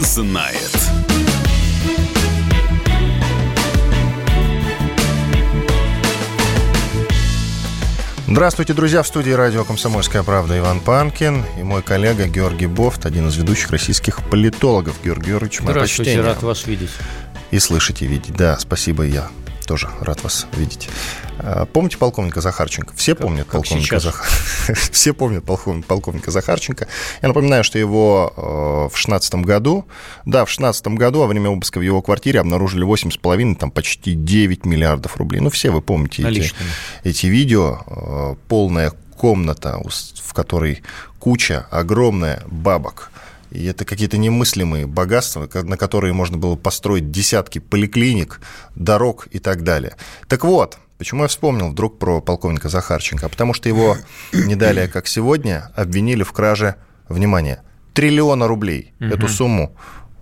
знает. Здравствуйте, друзья! В студии радио «Комсомольская правда» Иван Панкин и мой коллега Георгий Бофт, один из ведущих российских политологов. Георгий Георгиевич, мое Здравствуйте, почтение. рад вас видеть. И слышать, и видеть. Да, спасибо, и я тоже рад вас видеть. А, Помните полковника Захарченко? Все помнят как полковника. Захарченко? Все помнят полков- полковника Захарченко. Я напоминаю, что его э, в шестнадцатом году, да, в шестнадцатом году во время обыска в его квартире обнаружили 8,5, там почти 9 миллиардов рублей. Ну, все вы помните эти, Наличными. эти видео. Э, Полная комната, в которой куча огромная бабок. И это какие-то немыслимые богатства, на которые можно было построить десятки поликлиник, дорог и так далее. Так вот, почему я вспомнил вдруг про полковника Захарченко? Потому что его не далее, как сегодня, обвинили в краже, внимание, триллиона рублей. Эту сумму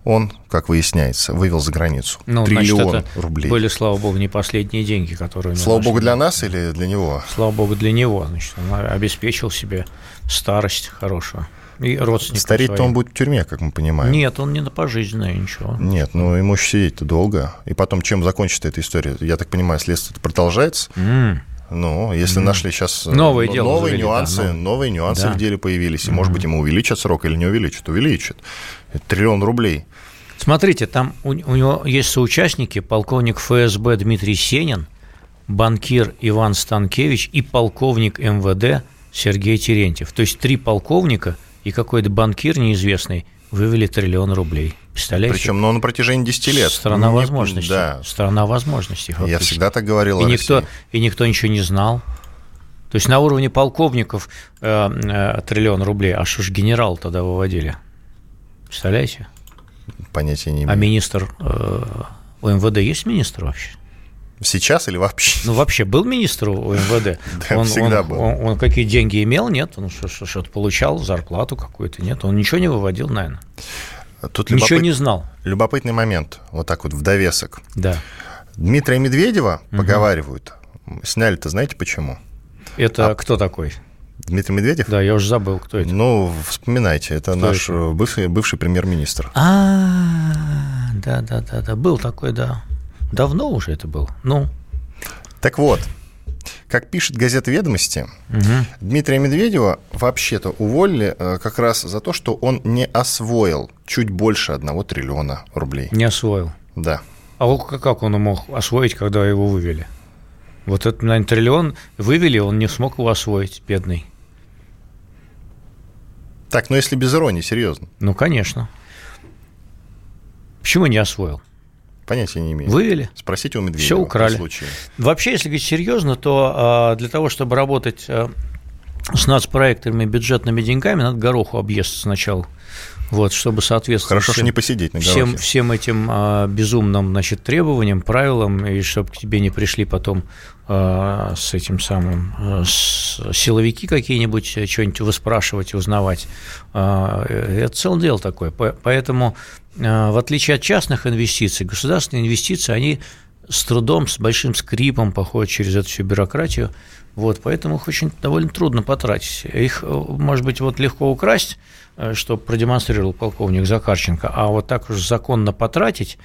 он, как выясняется, вывел за границу. Ну, значит, Триллион это рублей. были, слава богу, не последние деньги, которые... Слава нашли. богу, для нас или для него? Слава богу, для него. Значит, он обеспечил себе старость хорошую. И родственникам Стареть-то он будет в тюрьме, как мы понимаем. Нет, он не на пожизненное ничего. Нет, ну ему еще сидеть-то долго. И потом, чем закончится эта история? Я так понимаю, следствие продолжается. М. Ну, если нашли сейчас э, Новое но- дело новые завели, да, нюансы, ну. новые нюансы Да. в деле появились. И, может быть, ему увеличат срок или не увеличат? Увеличат. Это триллион рублей. Смотрите, там у, у него есть соучастники, полковник ФСБ Дмитрий Сенин, банкир Иван Станкевич и полковник МВД Сергей Терентьев. То есть три полковника и какой-то банкир неизвестный вывели триллион рублей. Представляете? Причем, ну, на протяжении 10 лет. Страна Не- возможностей. Да. Страна возможностей. Я фактически. всегда так говорил и о никто, России. и никто ничего не знал. То есть на уровне полковников э, э, триллион рублей, а что ж генерал тогда выводили? Представляете? Понятия не А имею. министр э, у МВД есть министр вообще? Сейчас или вообще? Ну, вообще был министр МВД? Да, всегда он, был. Он, он какие деньги имел? Нет. Он что- что- что-то получал, зарплату какую-то? Нет. Он ничего не выводил, наверное. Тут Ничего любопыт- не знал. любопытный момент. Вот так вот в довесок. Да. Дмитрия Медведева, поговаривают, сняли-то знаете почему? Это А кто такой? Дмитрий Медведев? Да, я уже забыл, кто это. Ну, вспоминайте, это Кто наш это? бывший, бывший премьер-министр. А, да, да, да, да, был такой, да. Давно уже это был. Ну, Так вот, как пишет газета «Ведомости», Дмитрия Медведева вообще-то уволили э, как раз за то, что он не освоил чуть больше одного триллиона рублей. не освоил. Да. А как он мог освоить, когда его вывели? Вот этот, наверное, триллион вывели, он не смог его освоить, бедный. Так, ну если без иронии, серьезно, Ну, конечно. Почему не освоил? Понятия не имею. Вывели. Спросите у Медведева. При украли. Вообще, если говорить серьезно, то а, для того, чтобы работать а, с нацпроектами бюджетными деньгами, надо гороху объесться сначала. Вот, чтобы соответствовать Хорошо, всем, не посидеть на всем, горохе. всем этим а, безумным значит, требованиям, правилам, и чтобы к тебе не пришли потом а, с этим самым а, с- силовики какие-нибудь, э, что-нибудь выспрашивать узнавать. А, э, это целое дело такое. По- Поэтому, а, в отличие от частных инвестиций, государственные инвестиции, они с трудом, с большим скрипом походят через эту всю бюрократию. Вот, поэтому их очень довольно трудно потратить. Их, э, может быть, вот легко украсть, что продемонстрировал полковник Захарченко, а вот так уж законно потратить,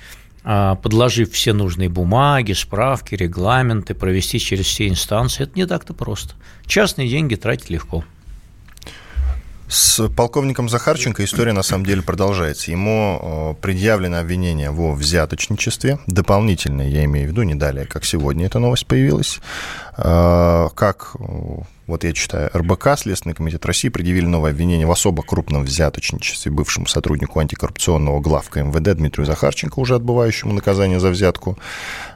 а, подложив все нужные бумаги, справки, регламенты, провести через все инстанции, это не так-то просто. Частные деньги тратить легко. С полковником Захарченко история на самом деле продолжается. Ему э, предъявлено обвинение во взяточничестве. Дополнительное, я имею в виду, не далее, как сегодня эта новость появилась. Э, Как, э, вот я читаю, РБК, Следственный комитет России, предъявили новое обвинение в особо крупном взяточничестве бывшему сотруднику антикоррупционного главка МВД Дмитрию Захарченко, уже отбывающему наказание за взятку.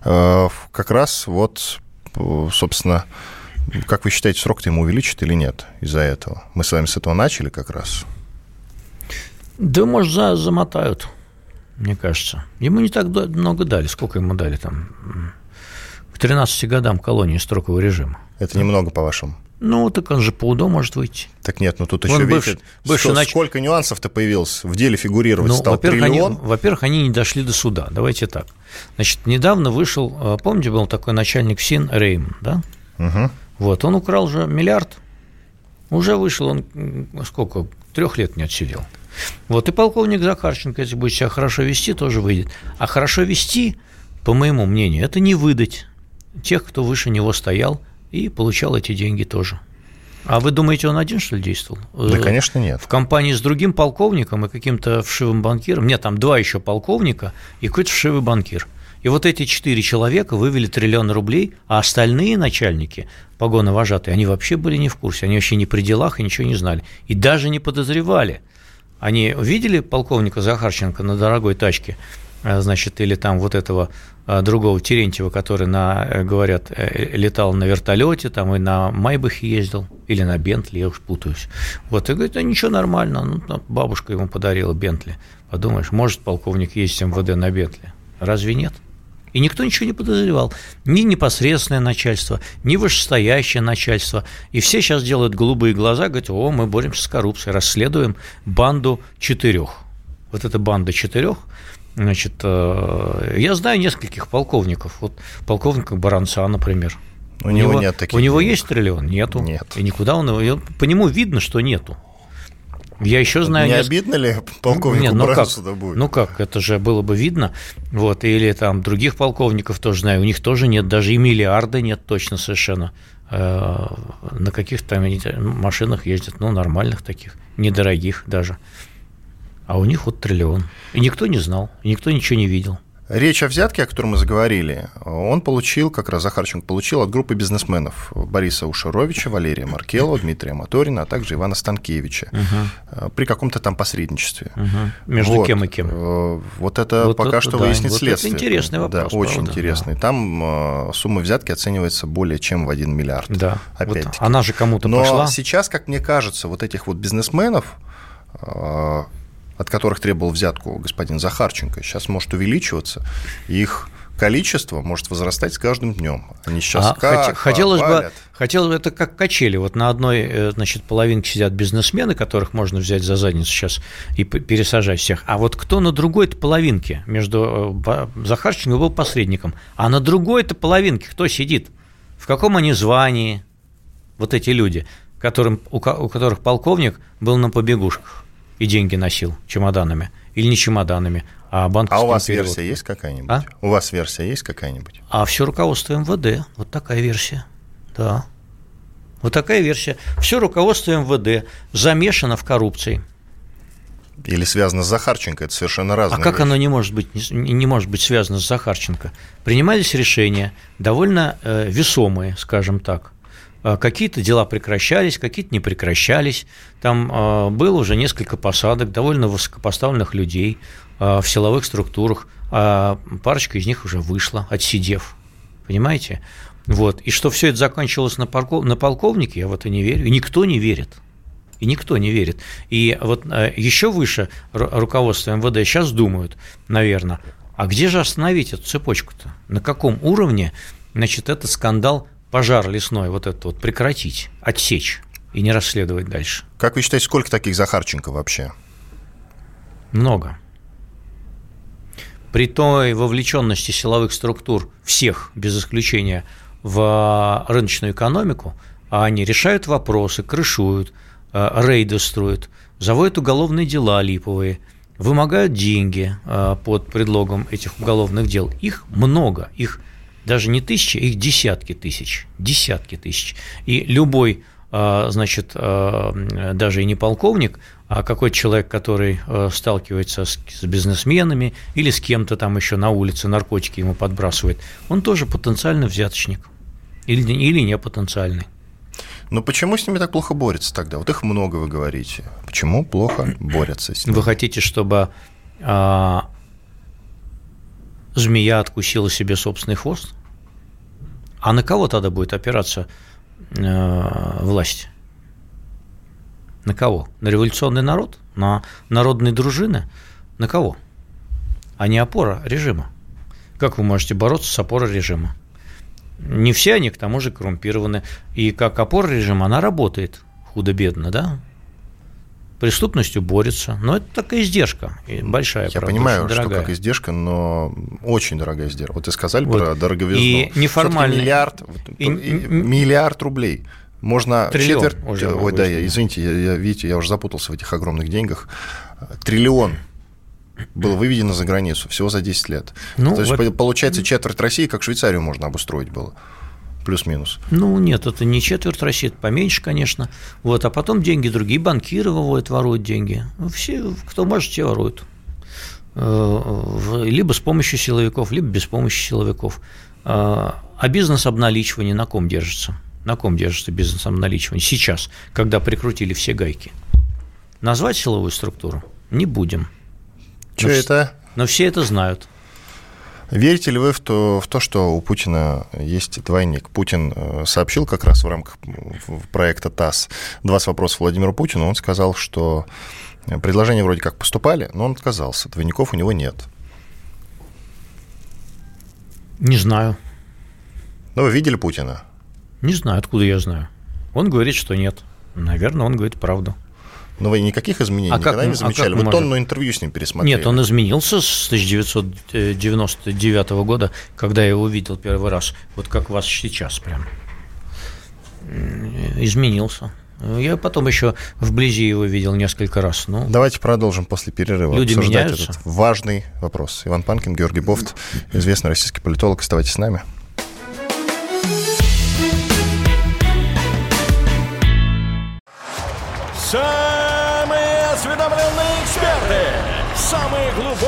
Э, Как раз вот, э, собственно, как вы считаете, срок-то ему увеличат или нет из-за этого? Мы с вами с этого начали как раз. Да, может, за, замотают, мне кажется. Ему не так много дали. Сколько ему дали там? К 13 годам колонии строгого режима. Это немного, по-вашему. Ну, так он же по УДО может выйти. Так нет, ну тут еще, бывший- видите, бывший что- нач- сколько нюансов-то появилось. В деле фигурировать Ну, стал во-первых, они, триллион. во-первых, они не дошли до суда. Давайте так. Значит, недавно вышел, э, помните, был такой начальник СИН Рейм, да? Мгм. Вот, он украл же миллиард. Уже вышел, он сколько, трех лет не отсидел. Вот и полковник Захарченко, если будет себя хорошо вести, тоже выйдет. А хорошо вести, по моему мнению, это не выдать тех, кто выше него стоял и получал эти деньги тоже. А вы думаете, он один, что ли, действовал? Да, конечно, нет. В компании с другим полковником и каким-то вшивым банкиром. Нет, там два еще полковника и какой-то вшивый банкир. И вот эти четыре человека вывели триллион рублей, а остальные начальники, погоны вожатые, они вообще были не в курсе, они вообще не при делах и ничего не знали. И даже не подозревали. Они видели полковника Захарченко на дорогой тачке, э, значит, или там вот этого э, другого Терентьева, который, на, э, говорят, летал на вертолете, там и на Майбахе ездил, или на Бентли, я уж путаюсь. Вот, и говорит, да ничего нормально, ну, бабушка ему подарила Бентли. Подумаешь, может полковник ездить МВД на Бентли? Разве нет? И никто ничего не подозревал. Ни непосредственное начальство, ни вышестоящее начальство. И все сейчас делают голубые глаза, говорят, о, мы боремся с коррупцией, расследуем банду четырех. Вот эта банда четырех, значит, э, я знаю нескольких полковников. Вот полковника Баранца, например. У, у него, него нет таких. У него денег. есть триллион? Нету. Нет. И никуда он... По нему видно, что нету. Я еще знаю... Не несколько... обидно ли полковнику Нет, ну как, будет? Ну как, это же было бы видно. Вот, или там других полковников тоже знаю, у них тоже нет, даже и миллиарда нет точно совершенно. Э, на каких-то машинах ездят, ну, нормальных таких, недорогих даже. А у них вот триллион. И никто не знал, и никто ничего не видел. Речь о взятке, о которой мы заговорили, он получил, как раз Захарченко получил от группы бизнесменов Бориса Ушаровича, Валерия Маркелова, Дмитрия Моторина, а также Ивана Станкевича угу. при каком-то там посредничестве. Угу. Между вот. кем и кем? Э, вот это вот пока это, что да, выяснит вот следствие. Это интересный вопрос. Да, очень правда, интересный. Да. Там э, сумма взятки оценивается более чем в 1 миллиард. Да. Опять. Вот она же кому-то Но пошла. Но сейчас, как мне кажется, вот этих вот бизнесменов от которых требовал взятку господин Захарченко, сейчас может увеличиваться, их количество может возрастать с каждым днем. Они сейчас а, как хотелось бы, хотелось бы, это как качели. Вот на одной э, значит, половинке сидят бизнесмены, которых можно взять за задницу сейчас и пересажать всех. А вот кто на другой-то половинке между э, Захарченко был посредником, а на другой-то половинке кто сидит? В каком они звании? Вот эти люди, которым, у которых полковник был на побегушках и деньги носил чемоданами. Или не чемоданами, а банковским А у вас перевод. версия есть какая-нибудь? А? У вас версия есть какая-нибудь? А все руководство МВД. Вот такая версия. Да. Вот такая версия. Все руководство МВД замешано в коррупции. Или связано с Захарченко, это совершенно разные А как вещи. оно не может быть, не, не может быть связано с Захарченко? Принимались решения довольно э, весомые, скажем так, какие-то дела прекращались, какие-то не прекращались. Там а, было уже несколько посадок довольно высокопоставленных людей а, в силовых структурах, а парочка из них уже вышла, отсидев. Понимаете? Вот. И что все это заканчивалось на, полков... на полковнике, я в это не верю. И никто не верит. И никто не верит. И вот еще выше руководство МВД сейчас думают, наверное, а где же остановить эту цепочку-то? На каком уровне значит, этот скандал пожар лесной вот этот вот прекратить, отсечь и не расследовать дальше. Как вы считаете, сколько таких Захарченко вообще? Много. При той вовлеченности силовых структур всех, без исключения, в рыночную экономику, а они решают вопросы, крышуют, э, рейды строят, заводят уголовные дела липовые, вымогают деньги э, под предлогом этих уголовных дел. Их много, их даже не тысячи, их десятки тысяч, десятки тысяч. И любой, а, значит, а, даже и не полковник, а какой человек, который а, сталкивается с бизнесменами или с кем-то там еще на улице наркотики ему подбрасывает, он тоже потенциально взяточник или, или не потенциальный. Но почему с ними так плохо борются тогда? Вот их много вы говорите. Почему плохо борются с ними? Вы хотите, чтобы а, змея откусила себе собственный хвост? А на кого тогда будет опираться э, власть? На кого? На революционный народ? На народные дружины? На кого? А не опора режима. Как вы можете бороться с опорой режима? Не все они, к тому же, коррумпированы. И как опора режима, она работает худо-бедно, да? Преступностью борется. Но это такая издержка, большая, Я правда, понимаю, что как издержка, но очень дорогая издержка. Вот вы сказали вот. про дороговизну. И неформальный... Миллиард, и... миллиард рублей. Можно Триллион четверть... Уже Ой, да, я, извините, я, я, видите, я уже запутался в этих огромных деньгах. триллион было выведено за границу всего за 10 лет. Ну, То есть, вот... получается, четверть России, как Швейцарию можно обустроить было плюс-минус? Ну, нет, это не четверть России, это поменьше, конечно. Вот, а потом деньги другие банкиры выводят, воруют деньги. Ну, все, кто может, те воруют. Э, либо с помощью силовиков, либо без помощи силовиков. Э, а бизнес обналичивания на ком держится? На ком держится бизнес обналичивания сейчас, когда прикрутили все гайки? Назвать силовую структуру? Не будем. Что это? Но все это знают. Верите ли вы в то, в то, что у Путина есть двойник? Путин э, сообщил как раз в рамках проекта ТАСС 20 вопросов Владимиру Путину. Он сказал, что предложения вроде как поступали, но он отказался. Двойников у него нет. Не знаю. Ну, вы видели Путина? Не знаю, откуда я знаю. Он говорит, что нет. Наверное, он говорит правду. Но вы никаких изменений а никогда как, не замечали? А вы можем? тонну интервью с ним пересмотрели. Нет, он изменился с 1999 года, когда я его видел первый раз. Вот как вас сейчас прям. Изменился. Я потом еще вблизи его видел несколько раз. Ну, Давайте продолжим после перерыва люди обсуждать меняются. этот важный вопрос. Иван Панкин, Георгий Бофт, известный российский политолог. Оставайтесь с нами.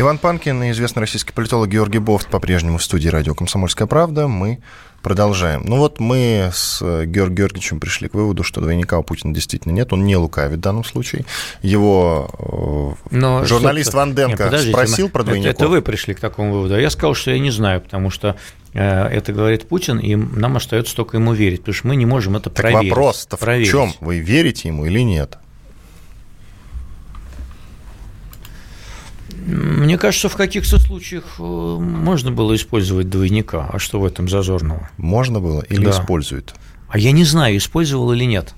Иван Панкин и известный российский политолог Георгий Бофт по-прежнему в студии радио «Комсомольская правда». Мы продолжаем. Ну вот мы с Георгием Георгиевичем пришли к выводу, что двойника у Путина действительно нет. Он не лукавит в данном случае. Его э, Но журналист Ван Денко спросил про двойников. Это, это вы пришли к такому выводу. А я сказал, что я не знаю, потому что э, это говорит Путин, и нам остается только ему верить, потому что мы не можем это так проверить. Вопрос-то в чем? Вы верите ему или нет? Мне кажется, в каких-то случаях э, можно было использовать двойника. А что в этом зазорного? Можно было или да. используют? А я не знаю, использовал или нет.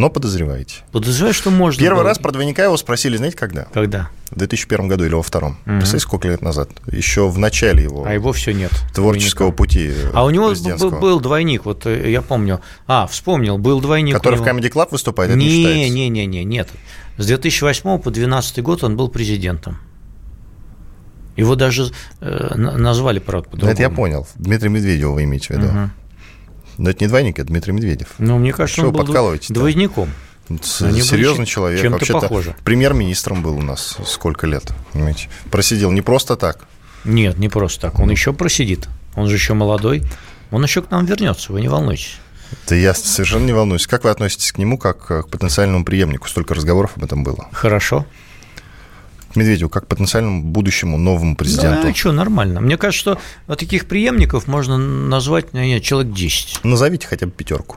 Но подозреваете. Подозреваю, что можно. Первый было. раз про двойника его спросили, знаете, когда? Когда? В 2001 году или во втором. Угу. Представляете, сколько лет назад? Еще в начале его. А его все нет. Творческого двойника. пути. А у него был двойник, вот э, я помню. А, вспомнил, был двойник. Который в Comedy Club выступает, не, не Не, не, не, нет. С 2008 по 2012 год он был президентом. Его даже э, назвали, правда, по-другому. Это я понял. Дмитрий Медведев вы имеете в виду. Угу. Но это не двойник, это Дмитрий Медведев. Ну, мне кажется, Что он был двойником. Серьезный человек. Похоже. Премьер-министром был у нас сколько лет, понимаете? Просидел не просто так. Нет, не просто так. Он еще просидит. Он же еще молодой. Он еще к нам вернется, вы не волнуйтесь. Да я совершенно не волнуюсь. Как вы относитесь к нему как к потенциальному преемнику? Столько разговоров об этом было. Хорошо. Медведеву как потенциальному будущему новому президенту? Да, что, нормально. Мне кажется, что таких преемников можно назвать ну, нет, человек 10. Назовите хотя бы пятерку.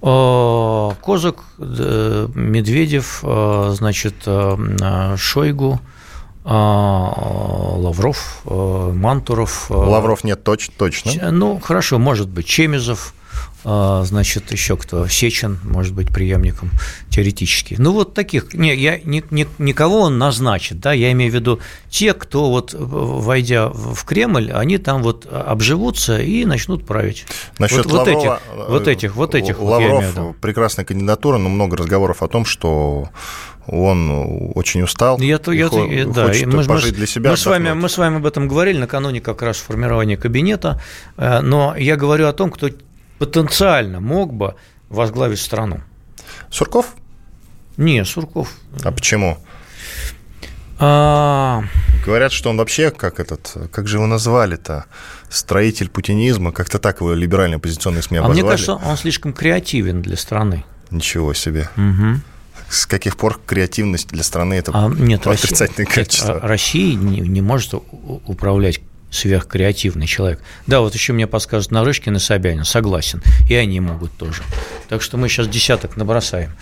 Козак, Медведев, значит, Шойгу, Лавров, Мантуров. Лавров нет, точ, точно. Ну, хорошо, может быть, Чемизов, а, значит, еще кто, Сечин, может быть, преемником теоретически. Ну, вот таких, не, я, ни, ни, никого он назначит, да, я имею в виду те, кто вот, войдя в Кремль, они там вот обживутся и начнут править. Насчет вот, Лаврова, вот этих, вот этих, вот этих. Лавров вот прекрасная кандидатура, но много разговоров о том, что он очень устал. Я, и я, хо- я, да, хочет мы, пожить мы, для себя. Мы с, вами, мы с вами об этом говорили накануне как раз формирования кабинета, э, но я говорю о том, кто потенциально мог бы возглавить страну. Сурков? Не, Сурков. А почему? А... Говорят, что он вообще, как этот, как же его назвали-то, строитель путинизма, как-то так его либерально-оппозиционные СМИ обозвали. А мне кажется, он слишком креативен для страны. Ничего себе. Угу. С каких пор креативность для страны это а, нет, отрицательное Россия, качество? Нет, Россия не, не может управлять сверхкреативный человек. Да, вот еще мне подскажут Нарышкин и Собянин, согласен, и они могут тоже. Так что мы сейчас десяток набросаем.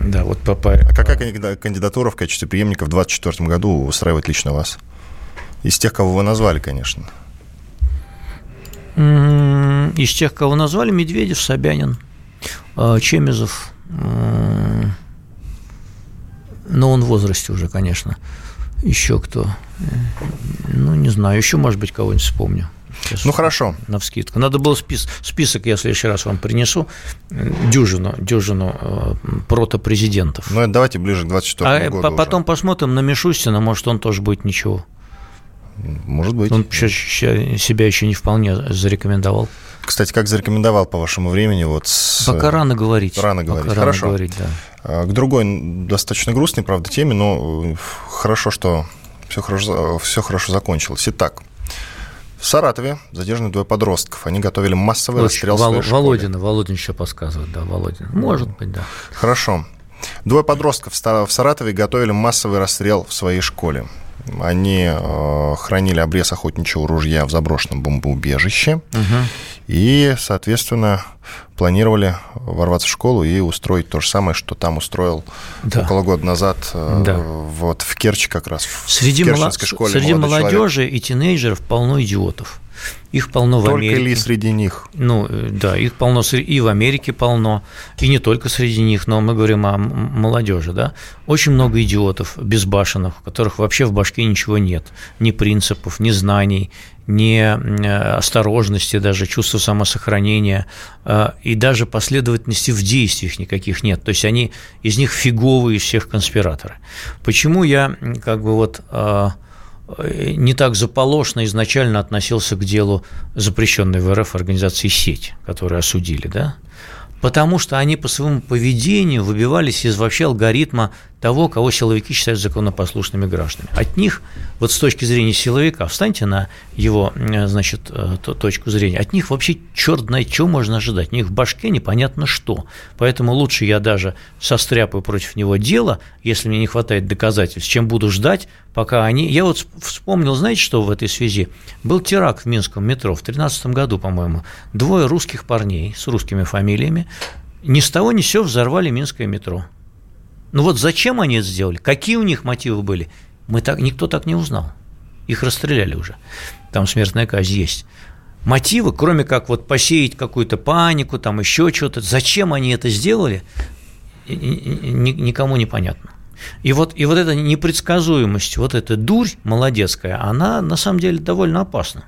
Да, вот по, по... А какая кандидатура в качестве преемника в 2024 году устраивает лично вас? Из тех, кого вы назвали, конечно. Из тех, кого назвали, Медведев, Собянин, э, Чемизов. Но он в возрасте уже, конечно. Еще кто? Ну, не знаю, еще, может быть, кого-нибудь вспомню. Сейчас ну, хорошо. На вскидку. Надо было спис список, я в следующий раз вам принесу, дюжину, дюжину э, протопрезидентов. Ну, давайте ближе к 24 а году потом уже. посмотрим на Мишустина, может, он тоже будет ничего. Может быть. Он себя еще не вполне зарекомендовал. Кстати, как зарекомендовал по вашему времени? Вот с... Пока рано говорить. Рано говорить. Пока хорошо. Рано говорить, да. А, к другой достаточно грустной, правда, теме, но э, хорошо, что все хорошо, все хорошо закончилось. Итак, в Саратове задержаны двое подростков. Они готовили массовый Очень, расстрел Вол- своей Володина, Володин еще подсказывает, да, Володин. Может быть, да. Хорошо. Двое подростков в Саратове готовили массовый расстрел в своей школе. Они э, хранили обрез охотничьего ружья в заброшенном бомбоубежище. Угу. И, соответственно, планировали ворваться в школу и устроить то же самое, что там устроил да. около года назад э, да. вот в Керчи как раз, среди в Керченской школе. Среди молодежи человек. и тинейджеров полно идиотов. Их полно в только Америке. Только ли среди них? Ну, э, да, их полно и в Америке полно, и не только среди них, но мы говорим о молодежи, да. Очень много идиотов, безбашенных, у которых вообще в башке ничего нет, ни принципов, ни знаний, ни э, осторожности, даже чувства самосохранения, э, и даже последовательности в действиях никаких нет. То есть они из них фиговые из всех конспираторы. Почему я как бы вот не так заполошно изначально относился к делу запрещенной в РФ организации «Сеть», которую осудили, да? Потому что они по своему поведению выбивались из вообще алгоритма того, кого силовики считают законопослушными гражданами. От них, вот с точки зрения силовика, встаньте на его, э, значит, э, точку зрения, от них вообще черт знает, что можно ожидать. У них в башке непонятно что. Поэтому лучше я даже состряпаю против него дело, если мне не хватает доказательств, чем буду ждать, пока они... Я вот вспомнил, знаете, что в этой связи? Был теракт в Минском метро в 2013 году, по-моему. Двое русских парней с русскими фамилиями ни с того ни с сего взорвали Минское метро. Ну вот зачем они это сделали? Какие у них мотивы были? Мы так, никто так не узнал. Их расстреляли уже. Там смертная казнь есть. Мотивы, кроме как вот посеять какую-то панику, там еще что-то, зачем они это сделали, никому не понятно. И вот, и вот эта непредсказуемость, вот эта дурь молодецкая, она на самом деле довольно опасна.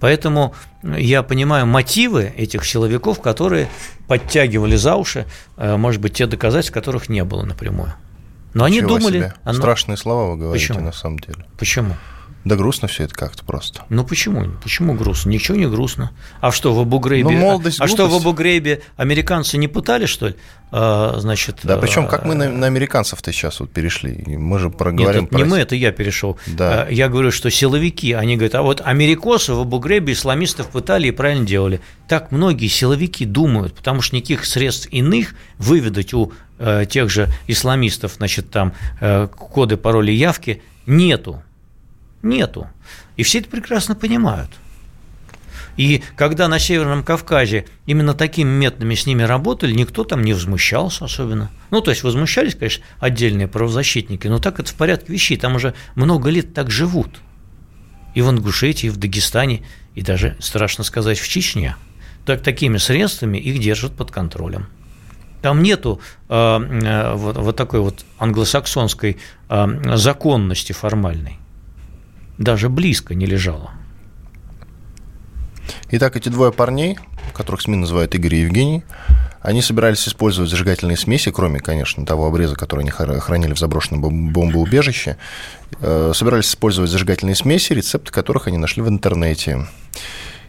Поэтому я понимаю мотивы этих силовиков, которые подтягивали за уши, э, может быть, те доказательства, которых не было напрямую. Но они Чего думали... Себе? Оно... Страшные слова вы говорите Почему? на самом деле. Почему? Да грустно все это как-то просто. Ну почему? Почему грустно? Ничего не грустно. А что в Абу-Грейбе? Ну, молодость, а что в Абу-Грейбе американцы не пытали, что ли? А, значит, да, причем как мы на, на американцев-то сейчас вот перешли. Мы же проговорим Нет, это про... не мы, это я перешел. Да. Я говорю, что силовики, они говорят, а вот америкосы в Абу-Грейбе исламистов пытали и правильно делали. Так многие силовики думают, потому что никаких средств иных выведать у э, тех же исламистов, значит, там э, коды, пароли, явки нету. Нету. И все это прекрасно понимают. И когда на Северном Кавказе именно такими методами с ними работали, никто там не возмущался особенно. Ну, то есть возмущались, конечно, отдельные правозащитники, но так это в порядке вещей. Там уже много лет так живут. И в Ингушетии, и в Дагестане, и даже, страшно сказать, в Чечне. Так, такими средствами их держат под контролем. Там нету э, э, вот, вот такой вот англосаксонской э, законности формальной даже близко не лежало. Итак, эти двое парней, которых СМИ называют Игорь и Евгений, они собирались использовать зажигательные смеси, кроме, конечно, того обреза, который они хранили в заброшенном бомбоубежище, э, собирались использовать зажигательные смеси, рецепты которых они нашли в интернете.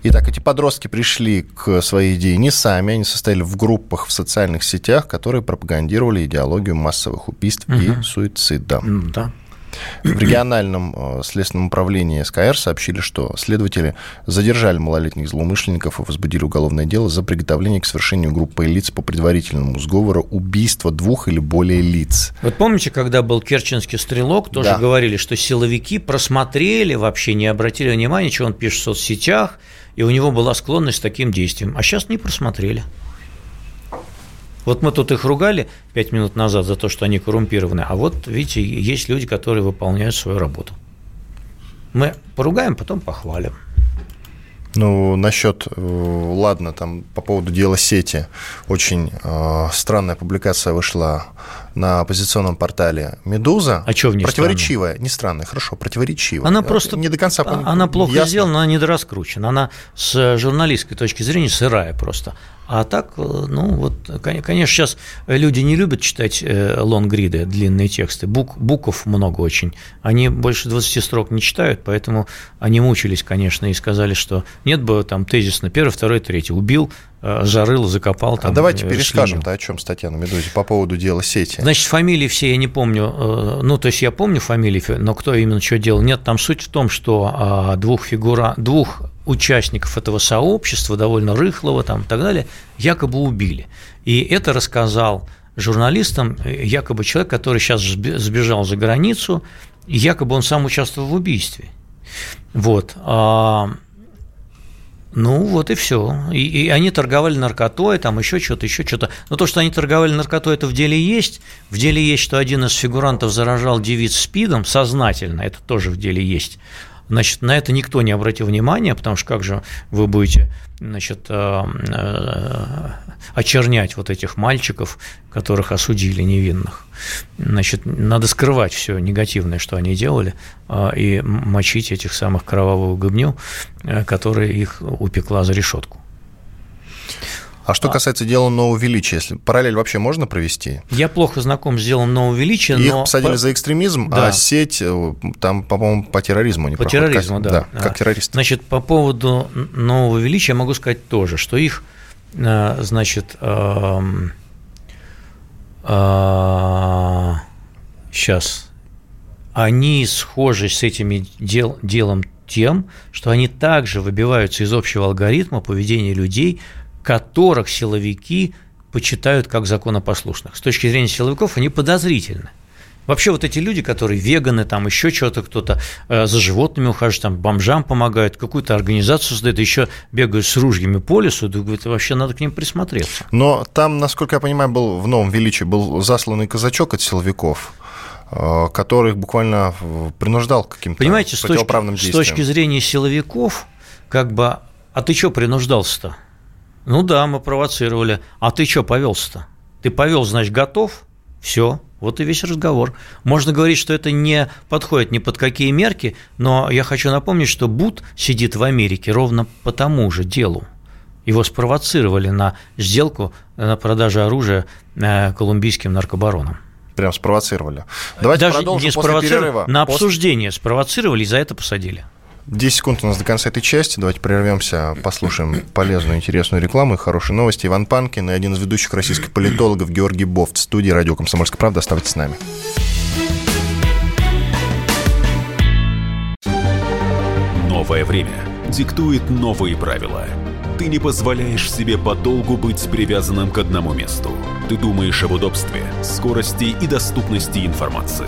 Итак, эти подростки пришли к своей идее не сами, они состояли в группах в социальных сетях, которые пропагандировали идеологию массовых убийств угу. и суицида. Да. В региональном э, следственном управлении СКР сообщили, что следователи задержали малолетних злоумышленников и возбудили уголовное дело за приготовление к совершению группой лиц по предварительному сговору убийства двух или более лиц. Вот помните, когда был керченский стрелок, тоже Да. говорили, что силовики просмотрели, вообще не обратили внимания, что он пишет в соцсетях, и у него была склонность к таким действиям. А сейчас не просмотрели. Вот мы тут их ругали пять минут назад за то, что они коррумпированы, а вот, видите, есть люди, которые выполняют свою работу. Мы поругаем, потом похвалим. Ну, насчет, э, ладно, там по поводу дела сети, очень э, странная публикация вышла на оппозиционном портале «Медуза». А чё в ней Противоречивая, не странная, хорошо, противоречивая. Она просто Не до конца а- Она плохо ясно. сделана, она недораскручена. Она с журналистской точки зрения сырая просто. А так, э, ну вот, кон- конечно, сейчас люди не любят читать э, лонгриды, длинные тексты. Бук, букв много очень. Они больше 20 строк не читают, поэтому они мучились, конечно, и сказали, что нет бы там тезис на первый, второй, третий. Убил, зарыл, закопал. А Там, давайте э, перескажем-то, о чем статья на «Медузе» по поводу дела сети. Значит, фамилии все я не помню, э, ну, то есть я помню фамилии, но кто именно что делал, нет, там суть в том, что а, двух фигура, двух участников этого сообщества, довольно рыхлого там и так далее, якобы убили. И это рассказал журналистам э, якобы человек, который сейчас сбе- сбежал за границу, и якобы он сам участвовал в убийстве. Вот. Ну, вот и все. И, и они торговали наркотой, там еще что-то, еще что-то. Но то, что они торговали наркотой, это в деле есть. В деле есть, что один из фигурантов заражал девиц СПИДом сознательно, это тоже в деле есть. Значит, на это никто не обратил внимания, потому что как же вы будете значит, э, э, очернять вот этих мальчиков, которых осудили невинных. Значит, надо скрывать все негативное, что они делали, э, и мочить этих самых кровавую гыбню, которая их упекла за решетку. А что касается дела нового величия, если параллель вообще можно провести? Я плохо знаком с делом нового величия, Их но посадили по- за экстремизм, Да. а сеть э, там, по-моему, по терроризму они По проходят. терроризму, Как- да. как террористы. Значит, по поводу нового величия могу сказать тоже, что их, э, значит, сейчас они схожи с этими дел, делом тем, что они также выбиваются из общего алгоритма поведения людей, которых силовики почитают как законопослушных. С точки зрения силовиков они подозрительны. Вообще вот эти люди, которые веганы, там еще что-то, кто-то э, за животными ухаживает, там бомжам помогают, какую-то организацию создают, еще бегают с ружьями по лесу, говорит, вообще надо к ним присмотреться. Но там, насколько я понимаю, был в Новом Величии был засланный казачок от силовиков, э, который их буквально принуждал к каким-то Понимаете, с точки, противоправным с действиям. точки зрения силовиков, как бы, а ты что принуждался-то? Ну да, мы провоцировали. А ты что повелся-то? Ты повел, значит, готов? Все, вот и весь разговор. Можно говорить, что это не подходит ни под какие мерки, но я хочу напомнить, что Бут сидит в Америке ровно по тому же делу. Его спровоцировали на сделку на продажу оружия э, колумбийским наркобаронам. Прям спровоцировали. Давайте Даже продолжим не после спровоцировали, перерыва. на После- обсуждение спровоцировали и за это посадили. 10 секунд у нас до конца этой части. Давайте прервемся, послушаем полезную, интересную рекламу и хорошие новости. Иван Панкин и один из ведущих российских политологов Георгий Бофт в студии радио «Комсомольская правда». Оставайтесь с нами. Новое время диктует новые правила. Ты не позволяешь себе подолгу быть привязанным к одному месту. Ты думаешь об удобстве, скорости и доступности информации.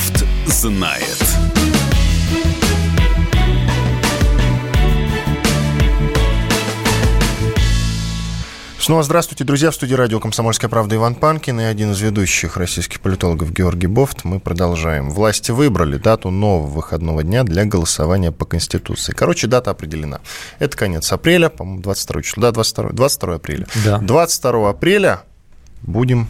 Бофт знает. Снова здравствуйте, друзья. В студии радио «Комсомольская правда» Иван Панкин и один из ведущих российских политологов Георгий Бофт. Мы продолжаем. Власти выбрали дату нового выходного дня для голосования по Конституции. Короче, дата определена. Это конец апреля, по-моему, 22 число. Да, 22, 22 апреля. Да. 22 апреля будем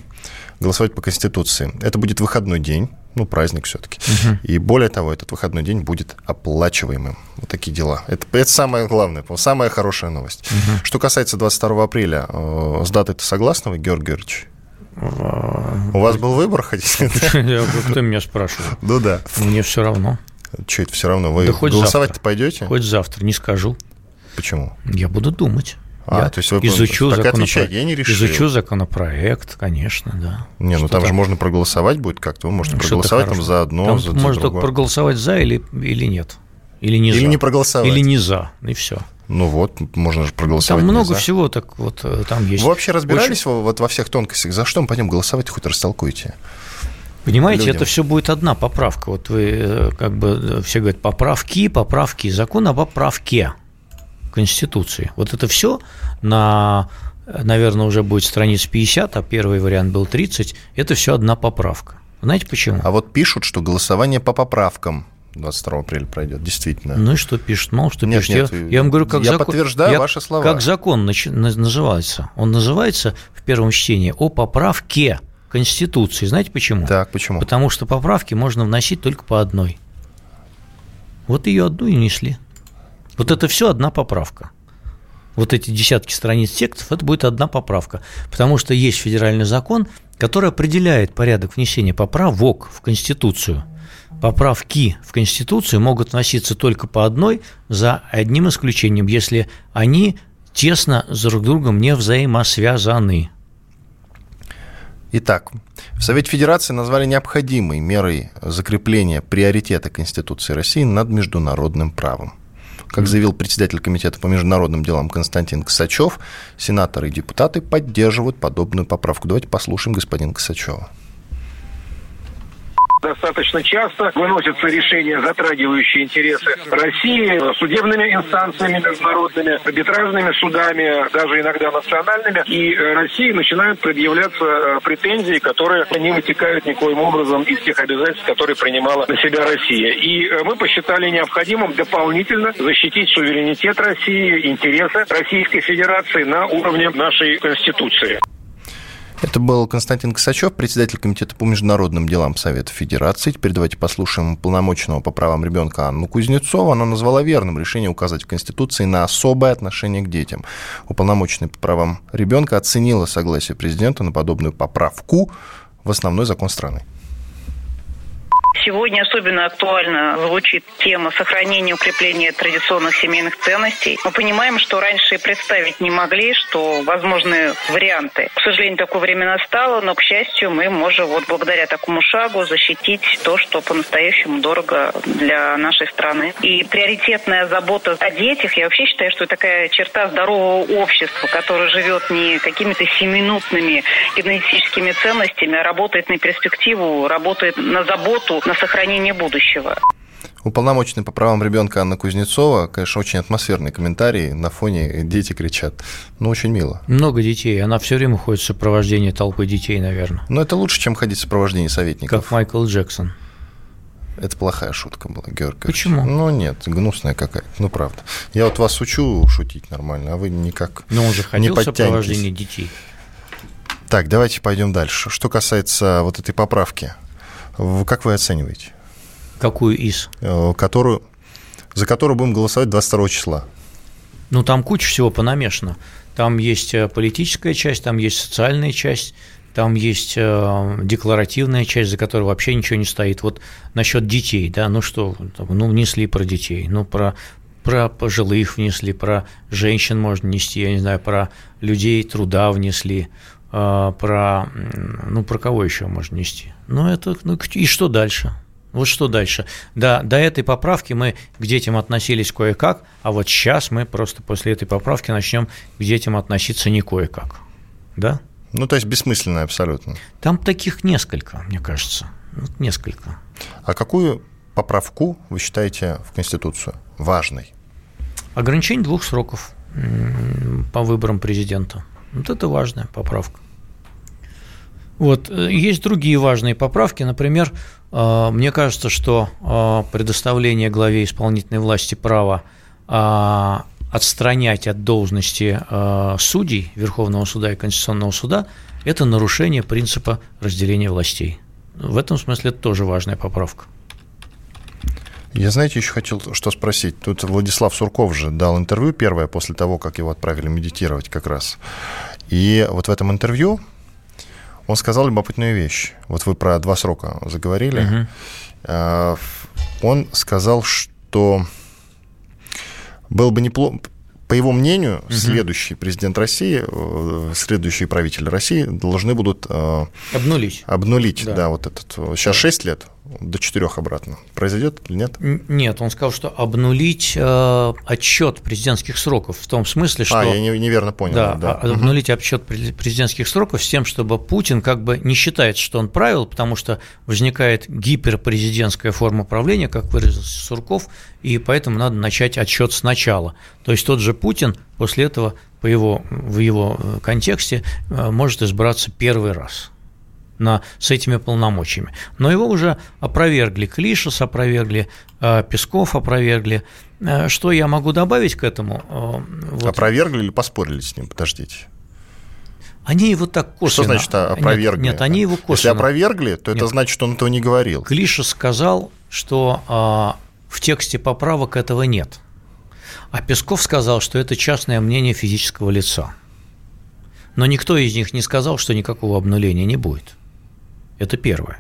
голосовать по Конституции. Это будет выходной день, ну, праздник все-таки. Угу. И более того, этот выходной день будет оплачиваемым. Вот такие дела. Это, это самое главное, самая хорошая новость. Угу. Что касается 22 апреля, э, с датой ты согласны вы, Георгий Георгиевич? У вас был выбор, хотите? Кто меня спрашивает? Ну да. Мне все равно. Что это все равно? Вы голосовать-то пойдете? Хоть завтра, не скажу. Почему? Я буду думать. А, я то есть вы изучу, так отвечать, я не решил. изучу законопроект, конечно, да. Не, ну там, там же можно проголосовать будет как-то. Вы можете проголосовать там за одно, там за, можно за только проголосовать за или, или нет. Или не или за. не проголосовать. Или не за, и все. Ну вот, можно же проголосовать. Там много всего, так вот э, там есть. Вы вообще разбирались Очень... вот во всех тонкостях? За что мы пойдем голосовать, хоть растолкуйте? Понимаете, людям. это все будет одна поправка. Вот вы э, как бы э, все говорят поправки, поправки, закон о поправке Конституции. Вот это все на, наверное, уже будет страниц 50, а первый вариант был 30. Это все одна поправка. Знаете почему? А вот пишут, что голосование по поправкам 22 апреля пройдет, действительно. Ну и что пишет? Мало что нет, пишет. Нет, я, я вам говорю, как я закон. подтверждаю я, ваши слова. Как закон называется? Он называется в первом чтении о поправке Конституции. Знаете почему? Так, почему? Потому что поправки можно вносить только по одной. Вот ее одну и несли. Вот это все одна поправка. Вот эти десятки страниц текстов, это будет одна поправка. Потому что есть федеральный закон, который определяет порядок внесения поправок в Конституцию – поправки в Конституцию могут вноситься только по одной, за одним исключением, если они тесно друг с другом не взаимосвязаны. Итак, в Совете Федерации назвали необходимой мерой закрепления приоритета Конституции России над международным правом. Как заявил председатель Комитета по международным делам Константин Косачев, сенаторы и депутаты поддерживают подобную поправку. Давайте послушаем господина Косачева. Достаточно часто выносятся решения, затрагивающие интересы России, судебными инстанциями международными, арбитражными судами, даже иногда национальными. И России начинают предъявляться э, претензии, которые не вытекают никоим образом из тех обязательств, которые принимала на себя Россия. И э, мы посчитали необходимым дополнительно защитить суверенитет России, интересы Российской Федерации на уровне нашей Конституции. Это был Константин Косачев, председатель Комитета по международным делам Совета Федерации. Теперь давайте послушаем полномочного по правам ребенка Анну Кузнецову. Она назвала верным решение указать в Конституции на особое отношение к детям. Уполномоченный по правам ребенка оценила согласие президента на подобную поправку в основной закон страны. Сегодня особенно актуально звучит тема сохранения и укрепления традиционных семейных ценностей. Мы понимаем, что раньше и представить не могли, что возможны варианты. К сожалению, такое время настало, но, к счастью, мы можем вот благодаря такому шагу защитить то, что по-настоящему дорого для нашей страны. И приоритетная забота о детях, я вообще считаю, что это такая черта здорового общества, которое живет не какими-то семинутными генетическими ценностями, а работает на перспективу, работает на заботу на сохранение будущего. Уполномоченный по правам ребенка Анна Кузнецова, конечно, очень атмосферный комментарий. На фоне дети кричат. Ну, очень мило. Много детей. Она все время ходит в сопровождении толпы детей, наверное. Но это лучше, чем ходить в сопровождении советников. Как Майкл Джексон. Это плохая шутка была, Георгий. Почему? Ну, нет, гнусная какая-то. Ну, правда. Я вот вас учу шутить нормально, а вы никак Но он же ходил в сопровождении детей. Так, давайте пойдем дальше. Что касается вот этой поправки – как вы оцениваете? Какую из? Э, которую, за которую будем голосовать 22 числа. Ну, там куча всего понамешано. Там есть э, политическая часть, там есть социальная часть, там есть э, декларативная часть, за которой вообще ничего не стоит. Вот насчет детей, да, ну что, ну внесли про детей, ну про про пожилых внесли, про женщин можно нести, я не знаю, про людей труда внесли, про, ну, про кого еще можно нести? Ну, это, ну, и что дальше? Вот что дальше? Да, до этой поправки мы к детям относились кое-как, а вот сейчас мы просто после этой поправки начнем к детям относиться не кое-как. Да? Ну, то есть бессмысленное абсолютно. Там таких несколько, мне кажется. Вот несколько. А какую поправку вы считаете в Конституцию важной? Ограничение двух сроков по выборам президента. Вот это важная поправка. Вот. Э, есть другие важные поправки. Например, э, мне кажется, что э, предоставление главе исполнительной власти права отстранять от должности судей Верховного суда и Конституционного суда – это нарушение принципа разделения властей. В этом смысле это тоже важная поправка. Я, знаете, еще хотел что спросить. Тут Владислав Сурков же дал интервью первое после того, как его отправили медитировать как раз. И вот в этом интервью он сказал любопытную вещь. Вот вы про два срока заговорили. Угу. Он сказал, что было бы неплохо, по его мнению, угу. следующий президент России, э, следующий правитель России должны будут... Э, обнулить. Обнулить, да, да вот этот. Сейчас да. 6 лет, до четырех обратно. Произойдет или нет? Нет, он сказал, что обнулить э, отчет президентских сроков в том смысле, что... А, я не, неверно понял. Да, да. А, обнулить отчет президентских сроков с тем, чтобы Путин как бы не считает, что он правил, потому что возникает гиперпрезидентская форма правления, как выразился Сурков, и поэтому надо начать отчет сначала. То есть тот же Путин после этого по его, в его э, контексте э, может избраться первый раз на, с этими полномочиями. Но его уже опровергли Клишес, опровергли э, Песков, опровергли. Э, что я могу добавить к этому? Э, вот. Опровергли или поспорили с ним? Подождите. Они его так косвенно... Что значит опровергли? Нет, нет они его косвенно... Если опровергли, то нет. это значит, что он этого не говорил. Клиша сказал, что а, в тексте поправок этого нет. А Песков сказал, что это частное мнение физического лица. Но никто из них не сказал, что никакого обнуления не будет. Это первое.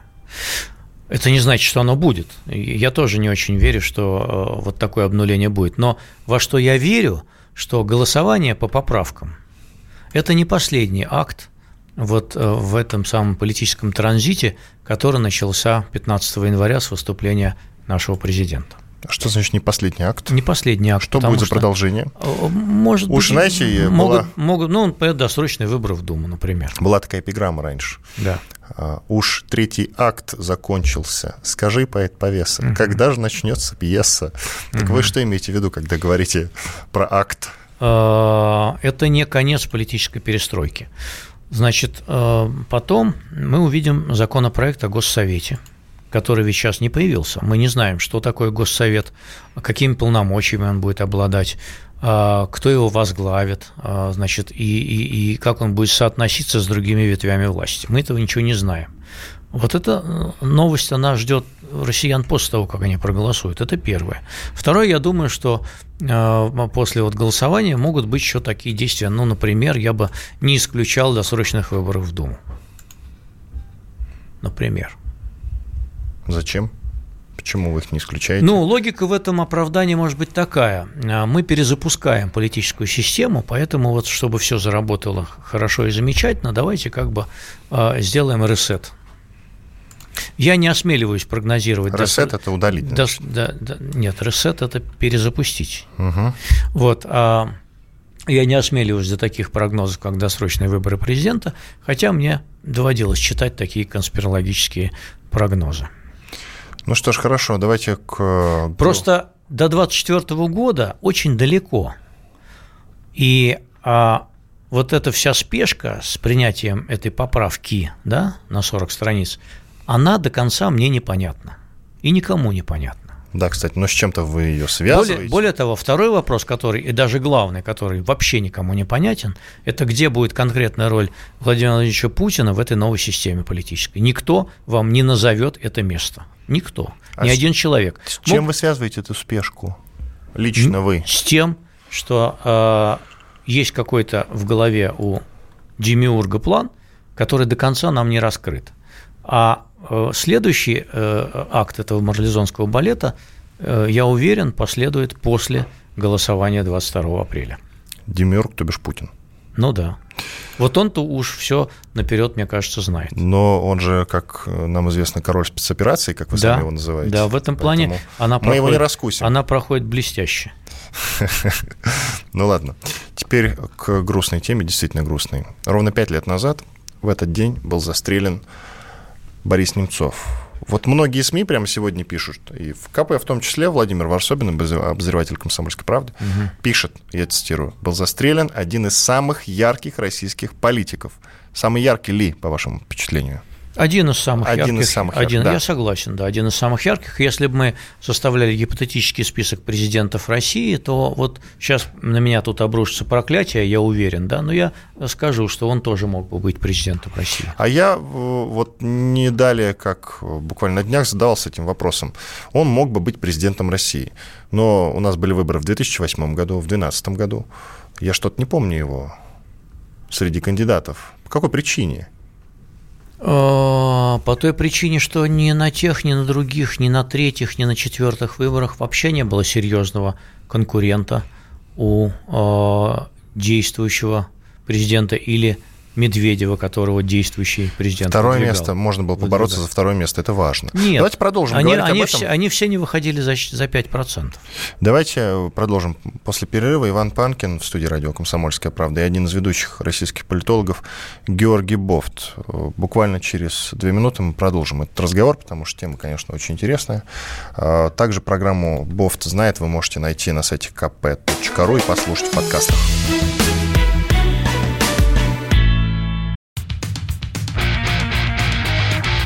Это не значит, что оно будет. Я тоже не очень верю, что э, вот такое обнуление будет. Но во что я верю, что голосование по поправкам – это не последний акт вот э, в этом самом политическом транзите, который начался 15 января с выступления нашего президента. Что значит не последний акт? Не последний акт. Что будет за продолжение? Э, может Уж быть, знаете, могут, была... могут, ну, например, досрочные выборы в Думу, например. Была такая эпиграмма раньше. Да. А, уж третий акт закончился. Скажи, поэт повеса, угу. когда же начнется пьеса? Так угу. вы что имеете в виду, когда говорите про акт? А, это не конец политической перестройки. Значит, а, потом мы увидим законопроект о Госсовете который ведь сейчас не появился. Мы не знаем, что такое Госсовет, какими полномочиями он будет обладать, а, кто его возглавит, а, значит, и, и, и как он будет соотноситься с другими ветвями власти. Мы этого ничего не знаем. Вот эта э, новость, она ждет россиян после того, как они проголосуют. Это первое. Второе, я думаю, что э, после вот голосования могут быть еще такие действия. Ну, например, я бы не исключал досрочных выборов в Думу. Например. Зачем? Почему вы их не исключаете? Ну, логика в этом оправдании может быть такая. А, мы перезапускаем политическую систему, поэтому вот чтобы все заработало хорошо и замечательно, давайте как бы а, сделаем ресет. Я не осмеливаюсь прогнозировать. Ресет – это удалить. Да, да, да, нет, ресет – это перезапустить. Угу. Вот, а я не осмеливаюсь до таких прогнозов, как досрочные выборы президента, хотя мне доводилось читать такие конспирологические прогнозы. Ну что ж, хорошо, давайте к... Э, Просто до 24 года очень далеко. И а, вот эта вся спешка с принятием этой поправки да, на 40 страниц, она до конца мне непонятна. И никому непонятна. Да, кстати, но с чем-то вы ее связываете. Более, более того, второй вопрос, который, и даже главный, который вообще никому не понятен, это где будет конкретная роль Владимира Владимировича Путина в этой новой системе политической. Никто вам не назовет это место. Никто. А Ни с, один человек. С чем Мог... вы связываете эту спешку? Лично вы? С тем, что э, есть какой-то в голове у Демиурга план, который до конца нам не раскрыт. А э, следующий э, акт этого марлезонского балета, э, я уверен, последует после голосования 22 апреля. Демиург, то бишь Путин. Ну да. Вот он-то уж все наперед, мне кажется, знает. Но он же, как нам известно, король спецоперации, как вы да, сами его называете. Да, в этом плане Поэтому она мы проходит, его не раскусим. Она проходит блестяще. Ну ладно. Теперь к грустной теме, действительно грустной. Ровно пять лет назад в этот день был застрелен Борис Немцов. Вот многие СМИ прямо сегодня пишут, и в КП в том числе Владимир Варсобин, обозреватель «Комсомольской правды», угу. пишет, я цитирую, «Был застрелен один из самых ярких российских политиков». Самый яркий ли, по вашему впечатлению? Один из самых один ярких. Из самых один, да. Я согласен, да, один из самых ярких. Если бы мы составляли гипотетический список президентов России, то вот сейчас на меня тут обрушится проклятие, я уверен, да, но я скажу, что он тоже мог бы быть президентом России. А я вот не далее, как буквально на днях задавался этим вопросом. Он мог бы быть президентом России, но у нас были выборы в 2008 году, в 2012 году. Я что-то не помню его среди кандидатов. По какой причине? А, по той причине, что ни на тех, ни на других, ни на третьих, ни на четвертых выборах вообще не было серьезного конкурента у а, действующего президента или Медведева, которого действующий президент Второе выдвигал. место, можно было побороться выдвигал. за второе место, это важно. Нет. Давайте продолжим они, говорить они об этом. Все, они все не выходили за, за 5%. Давайте продолжим. После перерыва Иван Панкин в студии радио «Комсомольская правда» и один из ведущих российских политологов Георгий Бофт. Буквально через две минуты мы продолжим этот разговор, потому что тема, конечно, очень интересная. Также программу «Бофт знает» вы можете найти на сайте kp.ru и послушать в подкастах.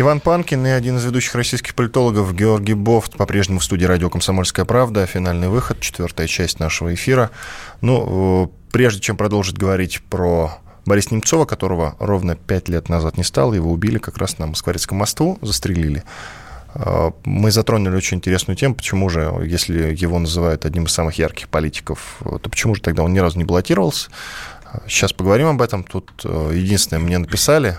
Иван Панкин и один из ведущих российских политологов Георгий Бофт по-прежнему в студии радио «Комсомольская правда». Финальный выход, четвертая часть нашего эфира. Ну, э, прежде чем продолжить говорить про Бориса Немцова, которого ровно пять лет назад не стало, его убили как раз на Москворецком мосту, застрелили. Э, Мы затронули очень интересную тему, почему же, если его называют одним из самых ярких политиков, то почему же тогда он ни разу не баллотировался? Сейчас поговорим об этом. Тут э, единственное, мне написали,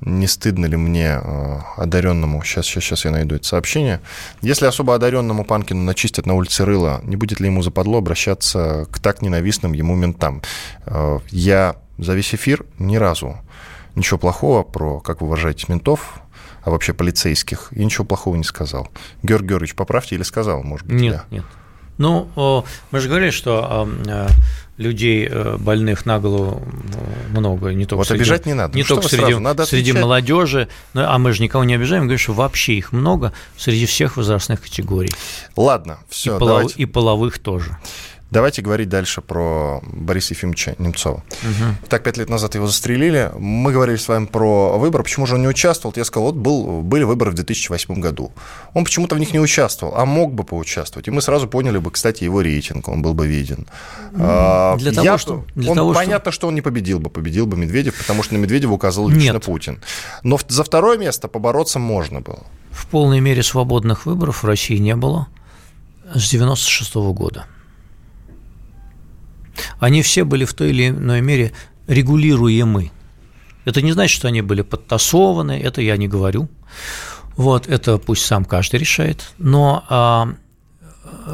не стыдно ли мне э, одаренному, сейчас, сейчас, сейчас я найду это сообщение, если особо одаренному Панкину начистят на улице Рыла, не будет ли ему западло обращаться к так ненавистным ему ментам? Э, Я за весь эфир ни разу ничего плохого про, как вы уважаете ментов, а вообще полицейских, и ничего плохого не сказал. Георгий Георгиевич, поправьте или сказал, может быть, Нет, я? нет. Ну, мы же говорили, что э, людей э, больных на голову много, не только Вот среди, обижать не надо. не Ну, что только вы среди, сразу? Надо среди отвечать. молодежи, ну, а мы же никого не обижаем, говорим, что вообще их много среди всех возрастных категорий. Ладно, все, и, полов- и половых тоже. Давайте говорить дальше про Бориса Ефимовича Немцова. Так, пять лет назад его застрелили. Мы говорили с вами про выборы. Почему же он не участвовал? Я сказал, вот был, были выборы в 2008 году. Он почему-то в них не участвовал, а мог бы поучаствовать. И мы сразу поняли бы, кстати, его рейтинг, он был бы виден. А, для того, я- что- для он- того, что- понятно, что он не победил бы. Победил бы Медведев, потому что на Медведева указал лично Нет. Путин. Но за второе место побороться можно было. В полной мере свободных выборов в России не было с 96 года. Они все были в той или иной мере регулируемы. Это не значит, что они были подтасованы, это я не говорю. Вот, это пусть сам каждый решает. Но а,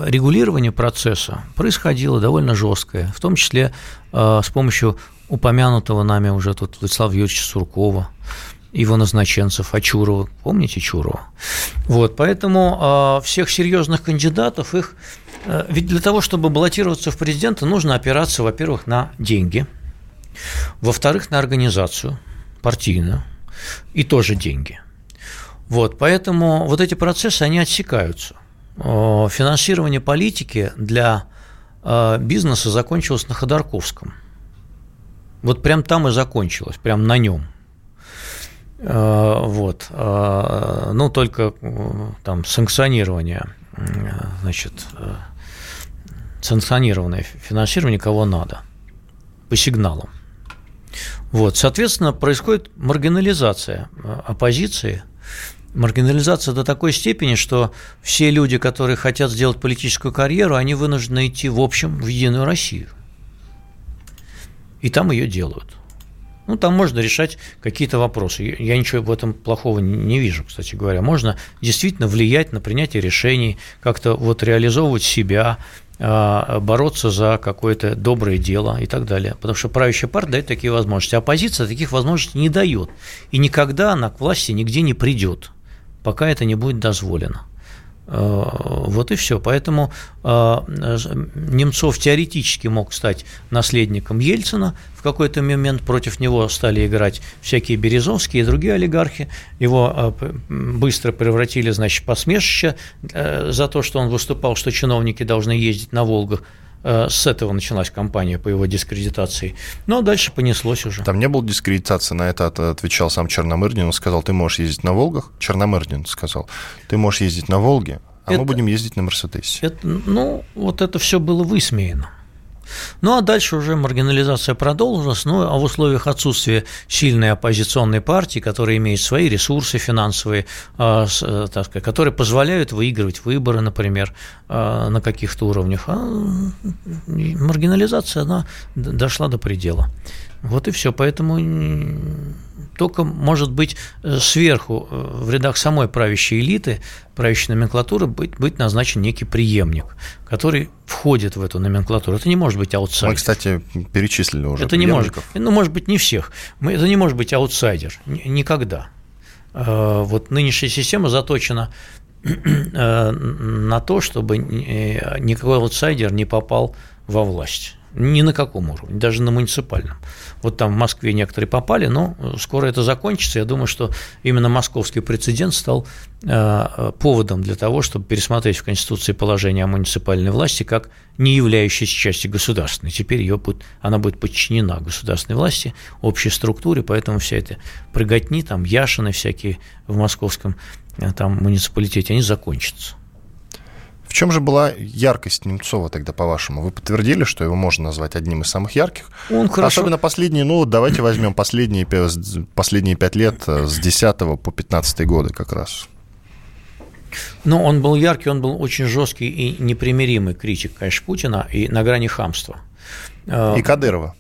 регулирование процесса происходило довольно жесткое, в том числе а, с помощью упомянутого нами уже тут Владислава Юрьевича Суркова, его назначенцев, Ачурова. Помните Чурова? Вот, поэтому а, всех серьезных кандидатов их... а, Ведь для того, чтобы баллотироваться в президенты, нужно опираться, во-первых, на деньги, во-вторых, на организацию партийную, и тоже деньги. Вот, поэтому вот эти процессы, они отсекаются. О, Финансирование политики для э, бизнеса закончилось на Ходорковском. Вот прям там и закончилось, прям на нем. Э, Вот. Э, Ну, только э, там санкционирование, значит, санкционированное финансирование кого надо по сигналам. Вот, соответственно, происходит маргинализация оппозиции, маргинализация до такой степени, что все люди, которые хотят сделать политическую карьеру, они вынуждены идти в общем в Единую Россию. И там ее делают. Ну, там можно решать какие-то вопросы. Я ничего в этом плохого не вижу, кстати говоря. Можно действительно влиять на принятие решений, как-то вот реализовывать себя, а, бороться за какое-то доброе дело и так далее. Потому что правящая партия дает такие возможности. Оппозиция таких возможностей не дает. И никогда она к власти нигде не придет, пока это не будет дозволено. Э, вот и все. Поэтому э, Немцов теоретически мог стать наследником Ельцина. В какой-то момент против него стали играть всякие Березовские и другие олигархи. Его э, быстро превратили, значит, посмешище за то, что он выступал, что чиновники должны ездить на Волгах. С этого началась кампания по его дискредитации. Но дальше понеслось уже. Там не было дискредитации, на это отвечал сам Черномырдин. Он сказал, ты можешь ездить на Волгах. Черномырдин сказал, ты можешь ездить на Волге, а это, мы будем ездить на Мерседесе. Это, ну, вот это все было высмеяно. Ну а дальше уже маргинализация продолжилась, ну а в условиях отсутствия сильной оппозиционной партии, которая имеет свои ресурсы финансовые, э, э, так сказать, которые позволяют выигрывать выборы, например, э, на каких-то уровнях, а маргинализация она дошла до предела. Вот и все. Поэтому только, может быть, сверху, в рядах самой правящей элиты, правящей номенклатуры, быть, быть назначен некий преемник, который входит в эту номенклатуру. Это не может быть аутсайдер. Мы, кстати, перечислили уже Это не может, ну, может быть, не всех. Это не может быть аутсайдер. Никогда. А, вот нынешняя система заточена э, на то, чтобы э, никакой аутсайдер не попал во власть. Ни на каком уровне, даже на муниципальном. Вот там в Москве некоторые попали, но скоро это закончится. Я думаю, что именно московский прецедент стал э, поводом для того, чтобы пересмотреть в Конституции положение о муниципальной власти как не являющейся частью государственной. Теперь ее будет, она будет подчинена государственной власти, общей структуре, поэтому вся эта прыготни, там Яшины всякие в московском э, там, муниципалитете, они закончатся. В чем же была яркость Немцова тогда, по-вашему? Вы подтвердили, что его можно назвать одним из самых ярких? Он хорошо... Особенно последние, ну, давайте возьмем последние, последние пять лет э, с 10 по 15 годы как раз. Ну, он был яркий, он был очень жесткий и непримиримый критик, конечно, Путина и на грани хамства. И Кадырова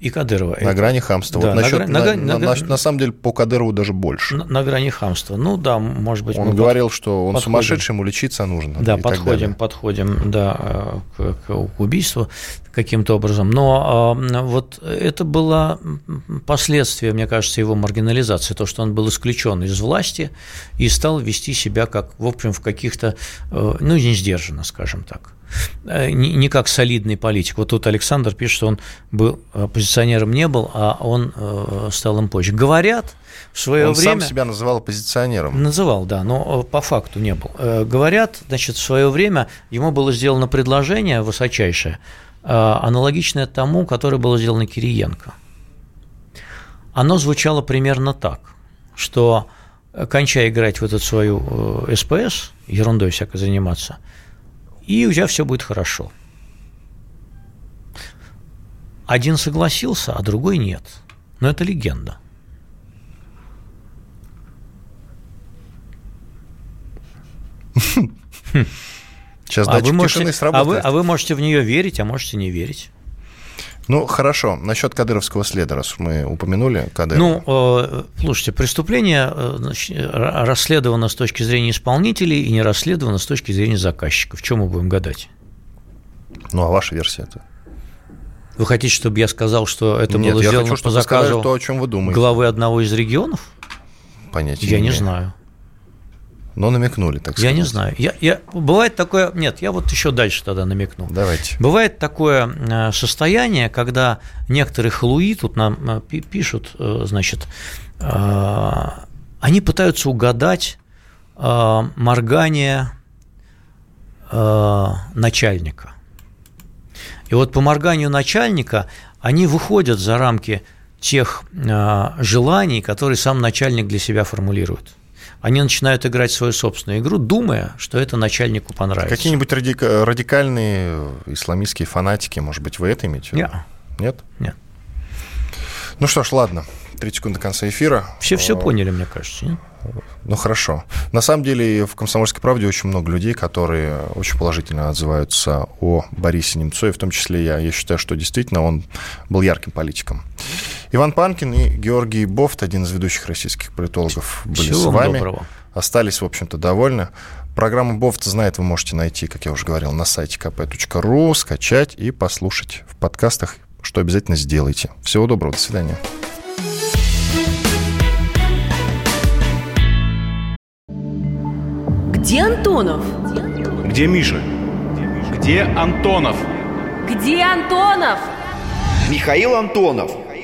и Кадырова. На грани хамства. Да, вот насчет, на, на, на, на, на самом деле по Кадырову даже больше. На, на грани хамства. Ну да, может быть. Он говорил, под... что он подходим. сумасшедший, ему лечиться нужно. Да, подходим, подходим, да, к, к убийству каким-то образом. Но э, вот это было последствие, мне кажется, его маргинализации, то, что он был исключен из власти и стал вести себя как, в общем, в каких-то, э, ну, не сдержанно, скажем так. Э, не как солидный политик. Вот тут Александр пишет, что он был оппозиционером не был, а он э, стал им позже. Говорят, в свое он время... Он сам себя называл оппозиционером. Называл, да, но по факту не был. Говорят, значит, в свое время ему было сделано предложение высочайшее, аналогичное тому, которое было сделано Кириенко. Оно звучало примерно так, что кончай играть в эту свою СПС, ерундой всякой заниматься – и у тебя все будет хорошо. Один согласился, а другой нет. Но это легенда. Сейчас а вы можете, а вы, а вы можете в нее верить, а можете не верить. Ну, хорошо. Насчет кадыровского следа, раз мы упомянули Кадырова. Ну, э, слушайте, преступление э, значит, расследовано с точки зрения исполнителей и не расследовано с точки зрения заказчика. В чем мы будем гадать? Ну, а ваша версия это? Вы хотите, чтобы я сказал, что это Нет, было я сделано хочу, по заказу то, о чем вы думаете. главы одного из регионов? Понятия Я не, не знаю. Но намекнули, так сказать. Я не знаю. Я, я, бывает такое... Нет, я вот еще дальше тогда намекну. Давайте. Бывает такое э, состояние, когда некоторые халуи, тут нам э, пишут, э, значит, они пытаются угадать моргание начальника. И вот по морганию начальника они выходят за рамки тех желаний, которые сам начальник для себя формулирует они начинают играть свою собственную игру, думая, что это начальнику понравится. Какие-нибудь радика- радикальные исламистские фанатики, может быть, вы это имеете? Нет. Нет? Нет. Ну что ж, ладно. Три секунды до конца эфира. Все все поняли, мне кажется. Нет? Ну хорошо. На самом деле в «Комсомольской правде» очень много людей, которые очень положительно отзываются о Борисе Немцове, в том числе я. Я считаю, что действительно он был ярким политиком. Иван Панкин и Георгий Бофт, один из ведущих российских политологов, были Всего с вами. доброго. Остались, в общем-то, довольны. Программу Бофт знает вы можете найти, как я уже говорил, на сайте kp.ru, скачать и послушать в подкастах, что обязательно сделайте. Всего доброго, до свидания. Где Антонов? Где Миша? Где Антонов? Где Антонов? Михаил Антонов.